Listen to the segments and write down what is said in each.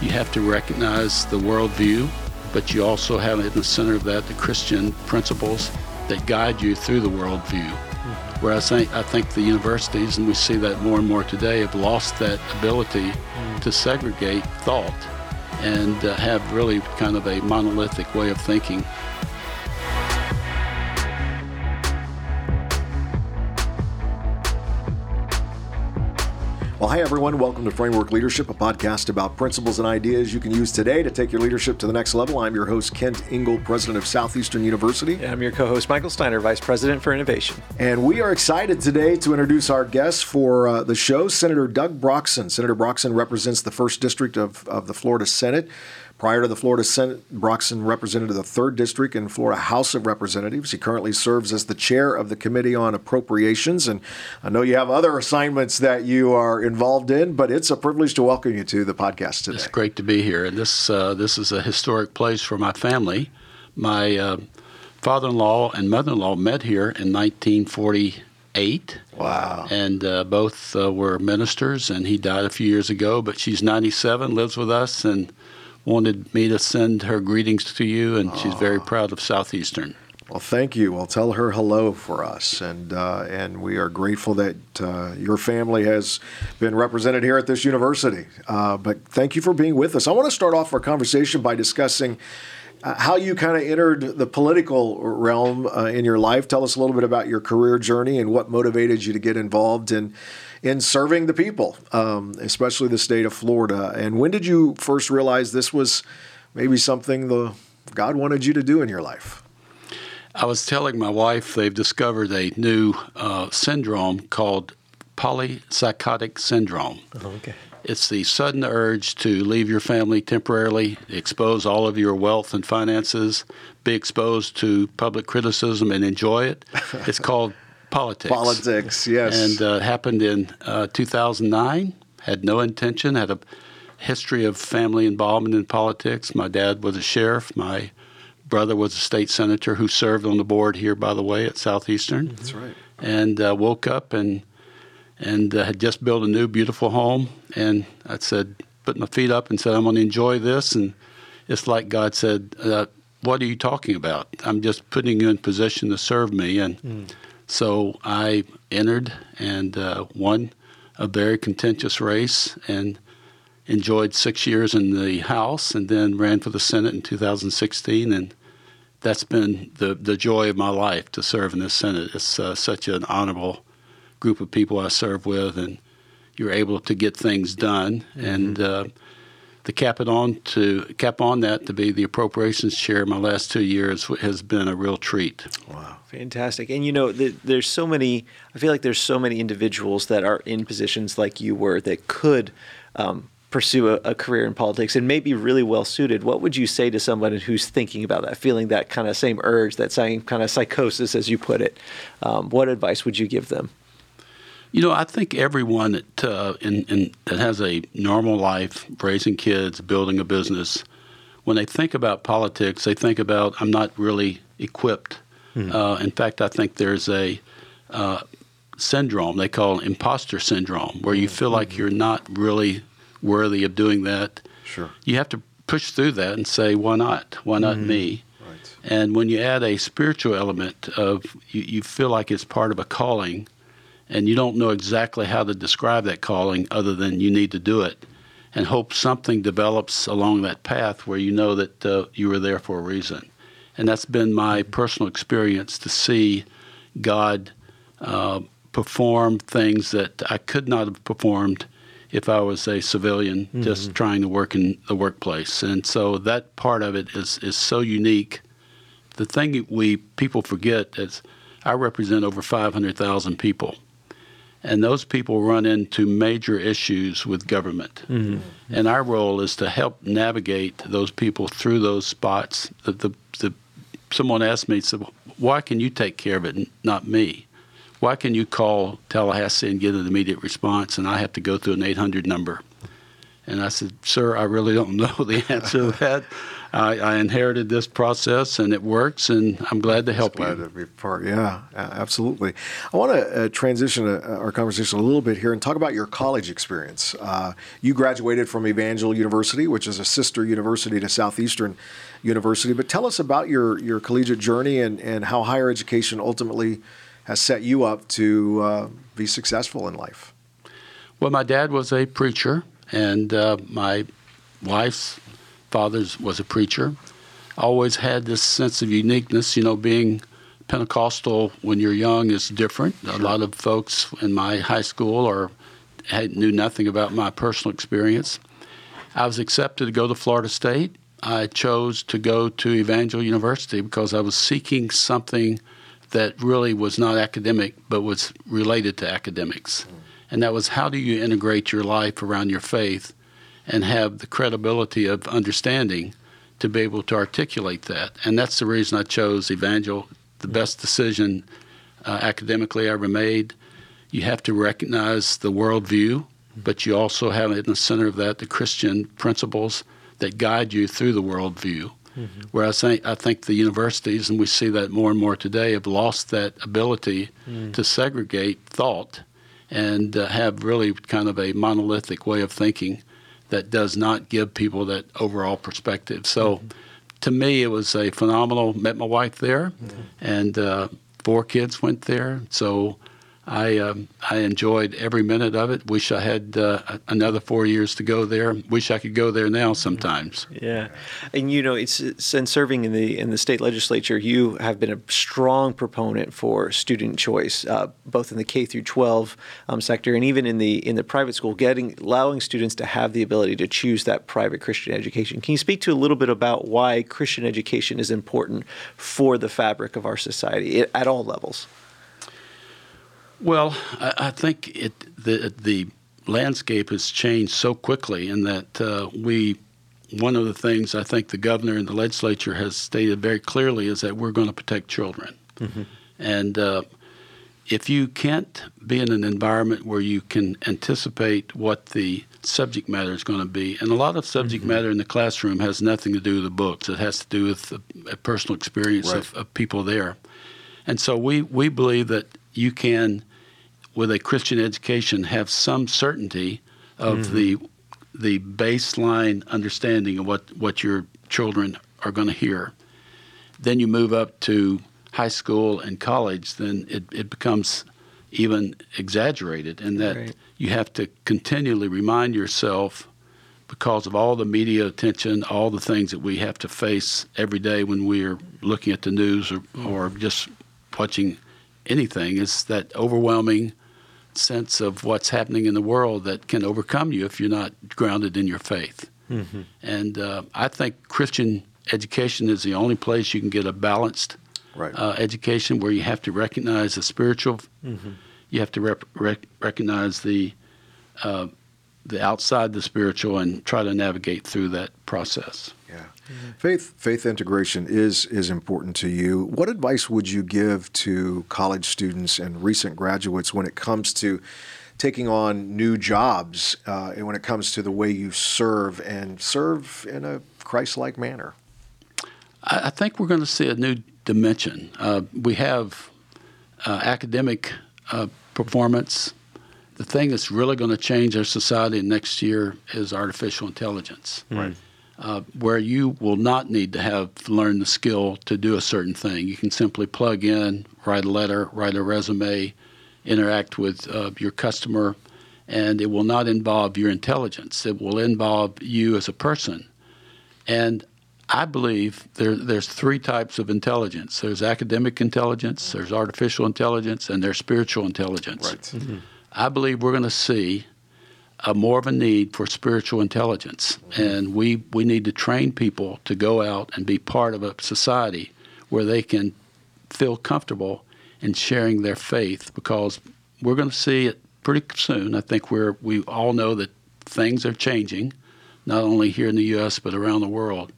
you have to recognize the worldview, but you also have in the center of that the Christian principles that guide you through the worldview. Mm-hmm. Whereas I think, I think the universities, and we see that more and more today, have lost that ability mm. to segregate thought and uh, have really kind of a monolithic way of thinking. Well, hi, everyone. Welcome to Framework Leadership, a podcast about principles and ideas you can use today to take your leadership to the next level. I'm your host, Kent Ingle, president of Southeastern University. And I'm your co host, Michael Steiner, vice president for innovation. And we are excited today to introduce our guest for uh, the show, Senator Doug Broxson. Senator Broxson represents the 1st District of, of the Florida Senate. Prior to the Florida Senate, Broxson represented the 3rd District in Florida House of Representatives. He currently serves as the chair of the Committee on Appropriations. And I know you have other assignments that you are involved in, but it's a privilege to welcome you to the podcast today. It's great to be here. And this, uh, this is a historic place for my family. My uh, father in law and mother in law met here in 1948. Wow. And uh, both uh, were ministers, and he died a few years ago, but she's 97, lives with us, and wanted me to send her greetings to you, and she's very proud of Southeastern. Well, thank you. Well, tell her hello for us, and uh, and we are grateful that uh, your family has been represented here at this university. Uh, but thank you for being with us. I want to start off our conversation by discussing uh, how you kind of entered the political realm uh, in your life. Tell us a little bit about your career journey and what motivated you to get involved in in serving the people, um, especially the state of Florida. And when did you first realize this was maybe something the God wanted you to do in your life? I was telling my wife they've discovered a new uh, syndrome called polypsychotic syndrome. Oh, okay. It's the sudden urge to leave your family temporarily, expose all of your wealth and finances, be exposed to public criticism and enjoy it. It's called politics. Politics, yes. And uh, happened in uh, 2009. Had no intention. Had a history of family involvement in politics. My dad was a sheriff. My brother was a state senator who served on the board here, by the way, at Southeastern. That's right. And uh, woke up and and uh, had just built a new, beautiful home. And I said, put my feet up and said, I'm going to enjoy this. And it's like God said, uh, What are you talking about? I'm just putting you in position to serve me. And mm. So I entered and uh, won a very contentious race and enjoyed six years in the House and then ran for the Senate in 2016. And that's been the, the joy of my life to serve in the Senate. It's uh, such an honorable group of people I serve with, and you're able to get things done. Mm-hmm. And uh, to cap it on to cap on that to be the appropriations chair my last two years has been a real treat. Wow, fantastic! And you know, the, there's so many. I feel like there's so many individuals that are in positions like you were that could. Um, pursue a, a, career in politics and may be really well suited, what would you say to someone who's thinking about that, feeling that kind of same urge, that same kind of psychosis, as you put it? Um, what advice would you give them? You know, I think everyone that uh, in, in, that has a normal life, raising kids, building a business, when they think about politics, they think about I'm not really equipped. Mm-hmm. Uh, in fact, I think there's a uh, syndrome they call imposter syndrome, where you feel like mm-hmm. you're not really worthy of doing that. Sure. You have to push through that and say, why not? Why not mm-hmm. me? Right. And when you add a spiritual element of you, you feel like it's part of a calling and you don't know exactly how to describe that calling other than you need to do it and hope something develops along that path where you know that uh, you were there for a reason. And that's been my personal experience to see God uh, perform things that I could not have performed if I was a civilian mm-hmm. just trying to work in the workplace. And so that part of it is, is so unique. The thing we people forget is I represent over 500,000 people and those people run into major issues with government. Mm-hmm. And our role is to help navigate those people through those spots. The, the, the, someone asked me, said, why can you take care of it, not me? Why can you call Tallahassee and get an immediate response, and I have to go through an 800 number? And I said, Sir, I really don't know the answer to that. I, I inherited this process and it works, and I'm glad to help glad you. to be part. Yeah, absolutely. I want to uh, transition uh, our conversation a little bit here and talk about your college experience. Uh, you graduated from Evangel University, which is a sister university to Southeastern University. But tell us about your your collegiate journey and and how higher education ultimately has set you up to uh, be successful in life. Well, my dad was a preacher, and uh, my wife's father was a preacher. Always had this sense of uniqueness, you know, being Pentecostal when you're young is different. Sure. A lot of folks in my high school or had, knew nothing about my personal experience. I was accepted to go to Florida State. I chose to go to Evangel University because I was seeking something that really was not academic but was related to academics. Mm. And that was how do you integrate your life around your faith and have the credibility of understanding to be able to articulate that. And that's the reason I chose Evangel, the best decision uh, academically I ever made. You have to recognize the worldview, but you also have in the center of that the Christian principles that guide you through the worldview. Mm-hmm. Where I think I think the universities, and we see that more and more today, have lost that ability mm. to segregate thought and uh, have really kind of a monolithic way of thinking that does not give people that overall perspective. So, mm-hmm. to me, it was a phenomenal. Met my wife there, mm-hmm. and uh, four kids went there. So I um, I enjoyed every minute of it. Wish I had uh, another four years to go there. Wish I could go there now sometimes. Yeah, and you know, it's since serving in the in the state legislature, you have been a strong proponent for student choice, uh, both in the K through 12 um, sector and even in the in the private school, getting allowing students to have the ability to choose that private Christian education. Can you speak to a little bit about why Christian education is important for the fabric of our society at all levels? Well, I, I think it the the landscape has changed so quickly, in that uh, we one of the things I think the governor and the legislature has stated very clearly is that we're going to protect children, mm-hmm. and uh, if you can't be in an environment where you can anticipate what the subject matter is going to be, and a lot of subject mm-hmm. matter in the classroom has nothing to do with the books. It has to do with a, a personal experience right. of, of people there, and so we we believe that you can with a Christian education have some certainty of mm-hmm. the the baseline understanding of what, what your children are going to hear. Then you move up to high school and college, then it, it becomes even exaggerated in that right. you have to continually remind yourself because of all the media attention, all the things that we have to face every day when we're looking at the news or, or just watching anything, is that overwhelming sense of what's happening in the world that can overcome you if you're not grounded in your faith. Mm-hmm. And uh, I think Christian education is the only place you can get a balanced right. uh, education where you have to recognize the spiritual, mm-hmm. you have to rep- rec- recognize the uh, the outside the spiritual, and try to navigate through that process. Yeah. Mm-hmm. Faith faith integration is is important to you. What advice would you give to college students and recent graduates when it comes to taking on new jobs uh, and when it comes to the way you serve and serve in a Christ-like manner? I, I think we're going to see a new dimension. Uh, we have uh, academic uh, performance. The thing that's really going to change our society next year is artificial intelligence. Right uh, where you will not need to have learned the skill to do a certain thing. You can simply plug in, write a letter, write a resume, interact with uh, your customer, and it will not involve your intelligence. It will involve you as a person. And I believe there, there's three types of intelligence. There's academic intelligence, there's artificial intelligence, and there's spiritual intelligence. Right. Mm-hmm. I believe we're going to see a more of a need for spiritual intelligence, and we we need to train people to go out and be part of a society where they can feel comfortable in sharing their faith because we're going to see it pretty soon. I think we're we all know that things are changing, not only here in the U.S. but around the world.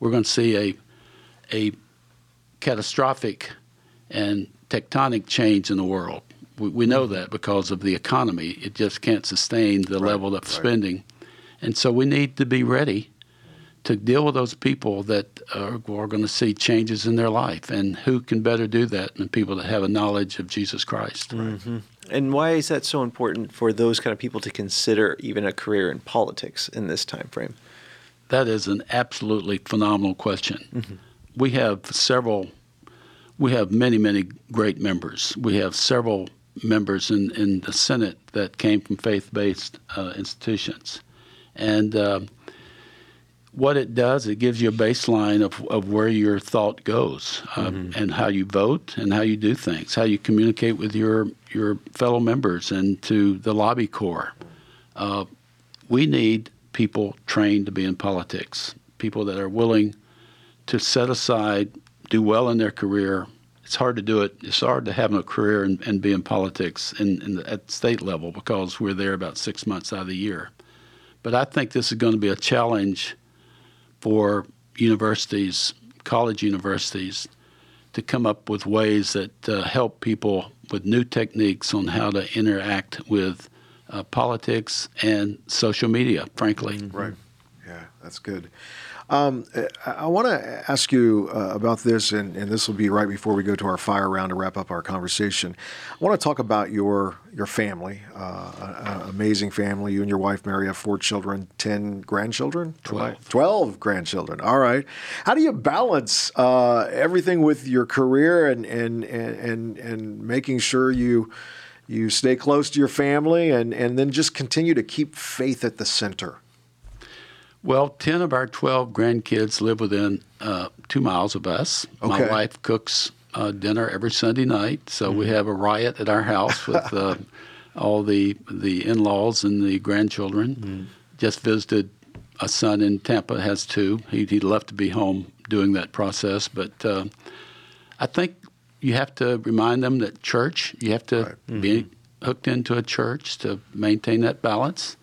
We're going to see a a catastrophic and tectonic change in the world. We, we know that because of the economy. It just can't sustain the right, level of right. spending. And so we need to be ready to deal with those people that are, are going to see changes in their life. And who can better do that than people that have a knowledge of Jesus Christ? Mm-hmm. And why is that so important for those kind of people to consider even a career in politics in this time frame? That is an absolutely phenomenal question. Mm-hmm. We have several, we have many, many great members. We have several members in, in the Senate that came from faith based uh, institutions. And uh, what it does, it gives you a baseline of, of where your thought goes uh, mm-hmm. and how you vote and how you do things, how you communicate with your, your fellow members and to the lobby corps. Uh, we need people trained to be in politics, people that are willing to set aside, do well in their career. It's hard to do it. It's hard to have a career and, and be in politics in, in the, at state level because we're there about six months out of the year. But I think this is going to be a challenge for universities, college universities, to come up with ways that uh, help people with new techniques on how to interact with uh, politics and social media, frankly. Mm-hmm. Right. Yeah, that's good. Um, I want to ask you uh, about this, and, and, this will be right before we go to our fire round to wrap up our conversation. I want to talk about your your family, uh, amazing family. You and your wife Mary have four children, ten grandchildren, twelve. Twelve grandchildren. All right. How do you balance uh, everything with your career and and and and, and making sure you you stay close to your family and, and then just continue to keep faith at the center? Well, 10 of our 12 grandkids live within uh, two miles of us. Okay. My wife cooks uh, dinner every Sunday night, so mm-hmm. we have a riot at our house with uh, all the, the in laws and the grandchildren. Mm-hmm. Just visited a son in Tampa, has two. He, he left to be home doing that process, but uh, I think you have to remind them that church, you have to right. mm-hmm. be hooked into a church to maintain that balance.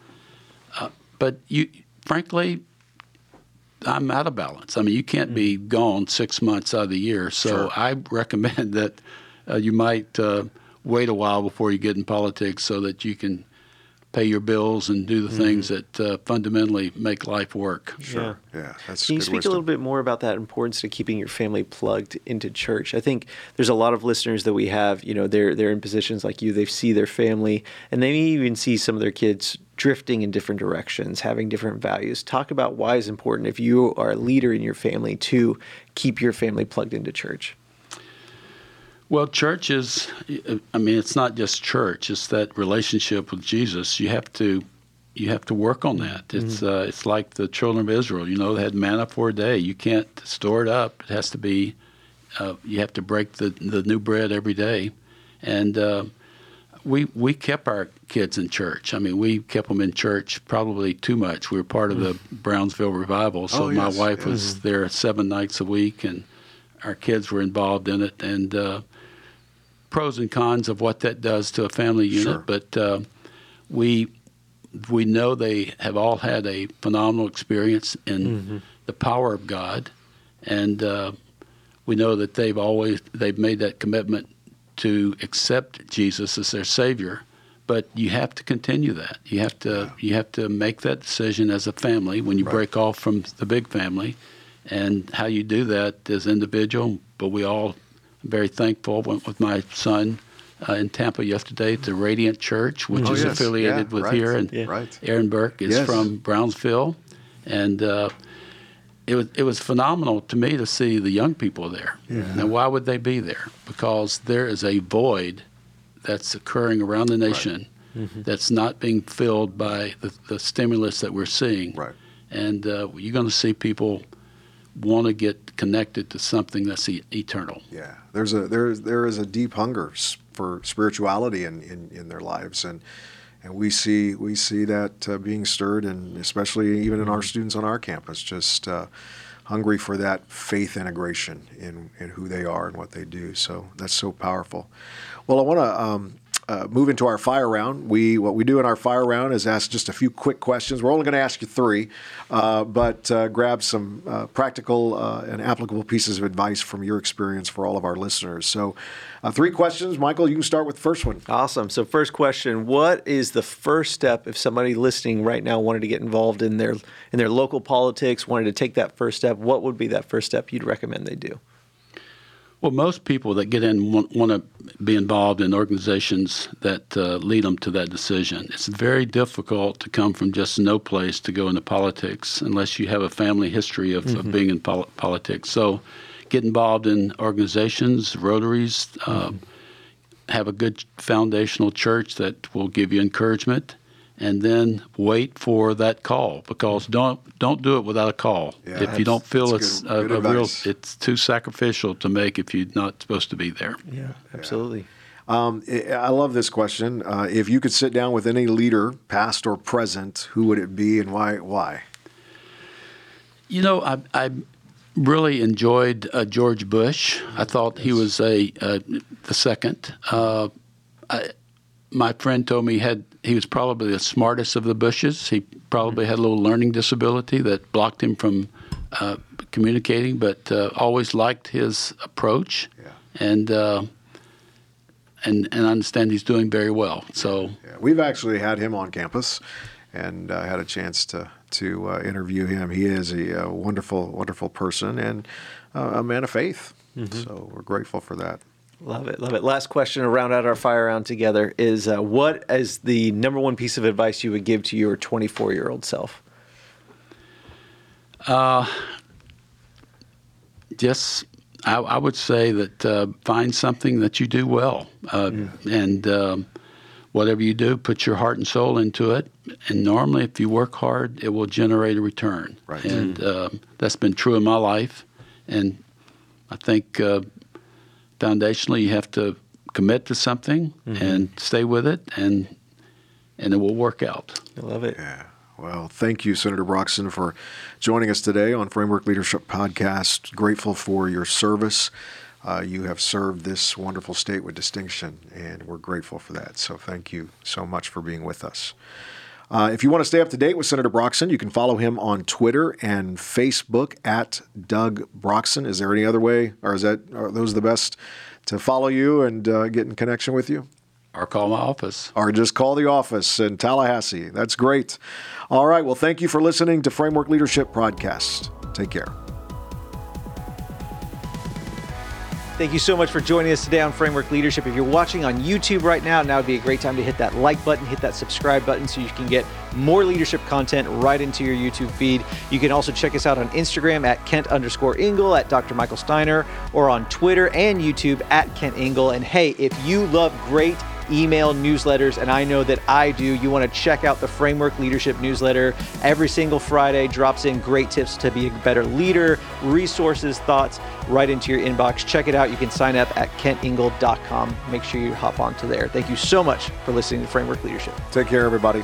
Uh, but you frankly, I'm out of balance. I mean, you can't be mm. gone six months out of the year. So sure. I recommend that uh, you might uh, wait a while before you get in politics so that you can pay your bills and do the mm-hmm. things that uh, fundamentally make life work. Sure. Yeah, yeah that's Can you speak wisdom. a little bit more about that importance to keeping your family plugged into church? I think there's a lot of listeners that we have, you know, they're they're in positions like you, they see their family and they may even see some of their kids drifting in different directions, having different values. Talk about why it's important if you are a leader in your family to keep your family plugged into church. Well, church is, I mean, it's not just church, it's that relationship with Jesus. You have to. You have to work on that. Mm-hmm. It's uh, it's like the children of Israel. You know, they had manna for a day. You can't store it up. It has to be. Uh, you have to break the the new bread every day, and uh, we we kept our kids in church. I mean, we kept them in church probably too much. We were part of the mm. Brownsville revival, so oh, yes, my wife was there seven nights a week, and our kids were involved in it. And uh, pros and cons of what that does to a family unit, sure. but uh, we we know they have all had a phenomenal experience in mm-hmm. the power of God, and uh, we know that they've always they've made that commitment to accept Jesus as their Savior. But you have to continue that. You have to you have to make that decision as a family when you right. break off from the big family, and how you do that as individual. But we all very thankful. Went with my son uh, in Tampa yesterday to Radiant Church, which oh, is yes. affiliated yeah, with right. here. And yeah. right. Aaron Burke is yes. from Brownsville, and uh, it was it was phenomenal to me to see the young people there. Yeah. Now, why would they be there? Because there is a void that's occurring around the nation right. mm-hmm. that's not being filled by the, the, stimulus that we're seeing. Right. And uh, you're going to see people want to get connected to something that's e- eternal. Yeah, there's a there there is a deep hunger for spirituality in, in, in their lives, and and we see we see that uh, being stirred, and especially even in our mm-hmm. students on our campus, just uh, hungry for that faith integration in in who they are and what they do. So that's so powerful. Well, I want to. Um, uh, move into our fire round. We what we do in our fire round is ask just a few quick questions. We're only going to ask you three, uh, but uh, grab some uh, practical uh, and applicable pieces of advice from your experience for all of our listeners. So, uh, three questions. Michael, you can start with the first one. Awesome. So, first question: What is the first step if somebody listening right now wanted to get involved in their in their local politics, wanted to take that first step? What would be that first step you'd recommend they do? Well, most people that get in want, want to be involved in organizations that uh, lead them to that decision. It's very difficult to come from just no place to go into politics unless you have a family history of, mm-hmm. of being in pol- politics. So, get involved in organizations, rotaries, uh, mm-hmm. have a good foundational church that will give you encouragement and then wait for that call because don't don't do it without a call. Yeah, if you don't feel it's good, a, good a real, it's too sacrificial to make if you're not supposed to be there. Yeah, absolutely. Um, I love this question. Uh, if you could sit down with any leader, past or present, who would it be and why? Why? You know, I, I really enjoyed uh, George Bush. I thought he was a uh, the second. Uh, I, my friend told me he had he was probably the smartest of the Bushes. He probably had a little learning disability that blocked him from uh, communicating, but uh, always liked his approach, yeah. and uh, and and I understand he's doing very well. So yeah. we've actually had him on campus, and uh, had a chance to to uh, interview him. He is a, a, wonderful, wonderful person and uh, a man of faith. Mm-hmm. So we're grateful for that. Love it, love it. Last question to round out our fire round together is: uh, What is the number one piece of advice you would give to your 24 year old self? Uh, just I, I would say that uh, find something that you do well, uh, mm. and um, whatever you do, put your heart and soul into it. And normally, if you work hard, it will generate a return. Right. And mm. that's been true in my life, and I think uh, foundationally, you have to commit to something mm-hmm. and stay with it, and and it will work out. I love it. Yeah. Well, thank you, Senator Broxson, for joining us today on Framework Leadership Podcast. Grateful for your service. Uh, you have served this wonderful state with distinction, and we're grateful for that. So, thank you so much for being with us. Uh, if you want to stay up to date with Senator Broxson, you can follow him on Twitter and Facebook at Doug Broxson. Is there any other way, or is that are those the best to follow you and uh, get in connection with you? Or call my office. Or just call the office in Tallahassee. That's great. All right. Well, thank you for listening to Framework Leadership Podcast. Take care. Thank you so much for joining us today on Framework Leadership. If you're watching on YouTube right now, now would be a great time to hit that like button, hit that subscribe button so you can get more leadership content right into your YouTube feed. You can also check us out on Instagram at Kent underscore Ingle, at Dr. Michael Steiner, or on Twitter and YouTube at Kent Ingle. And hey, if you love great email newsletters, and I know that I do. You want to check out the Framework Leadership newsletter. Every single Friday drops in great tips to be a better leader, resources, thoughts right into your inbox. Check it out. You can sign up at kentingle.com. Make sure you hop onto there. Thank you so much for listening to Framework Leadership. Take care, everybody.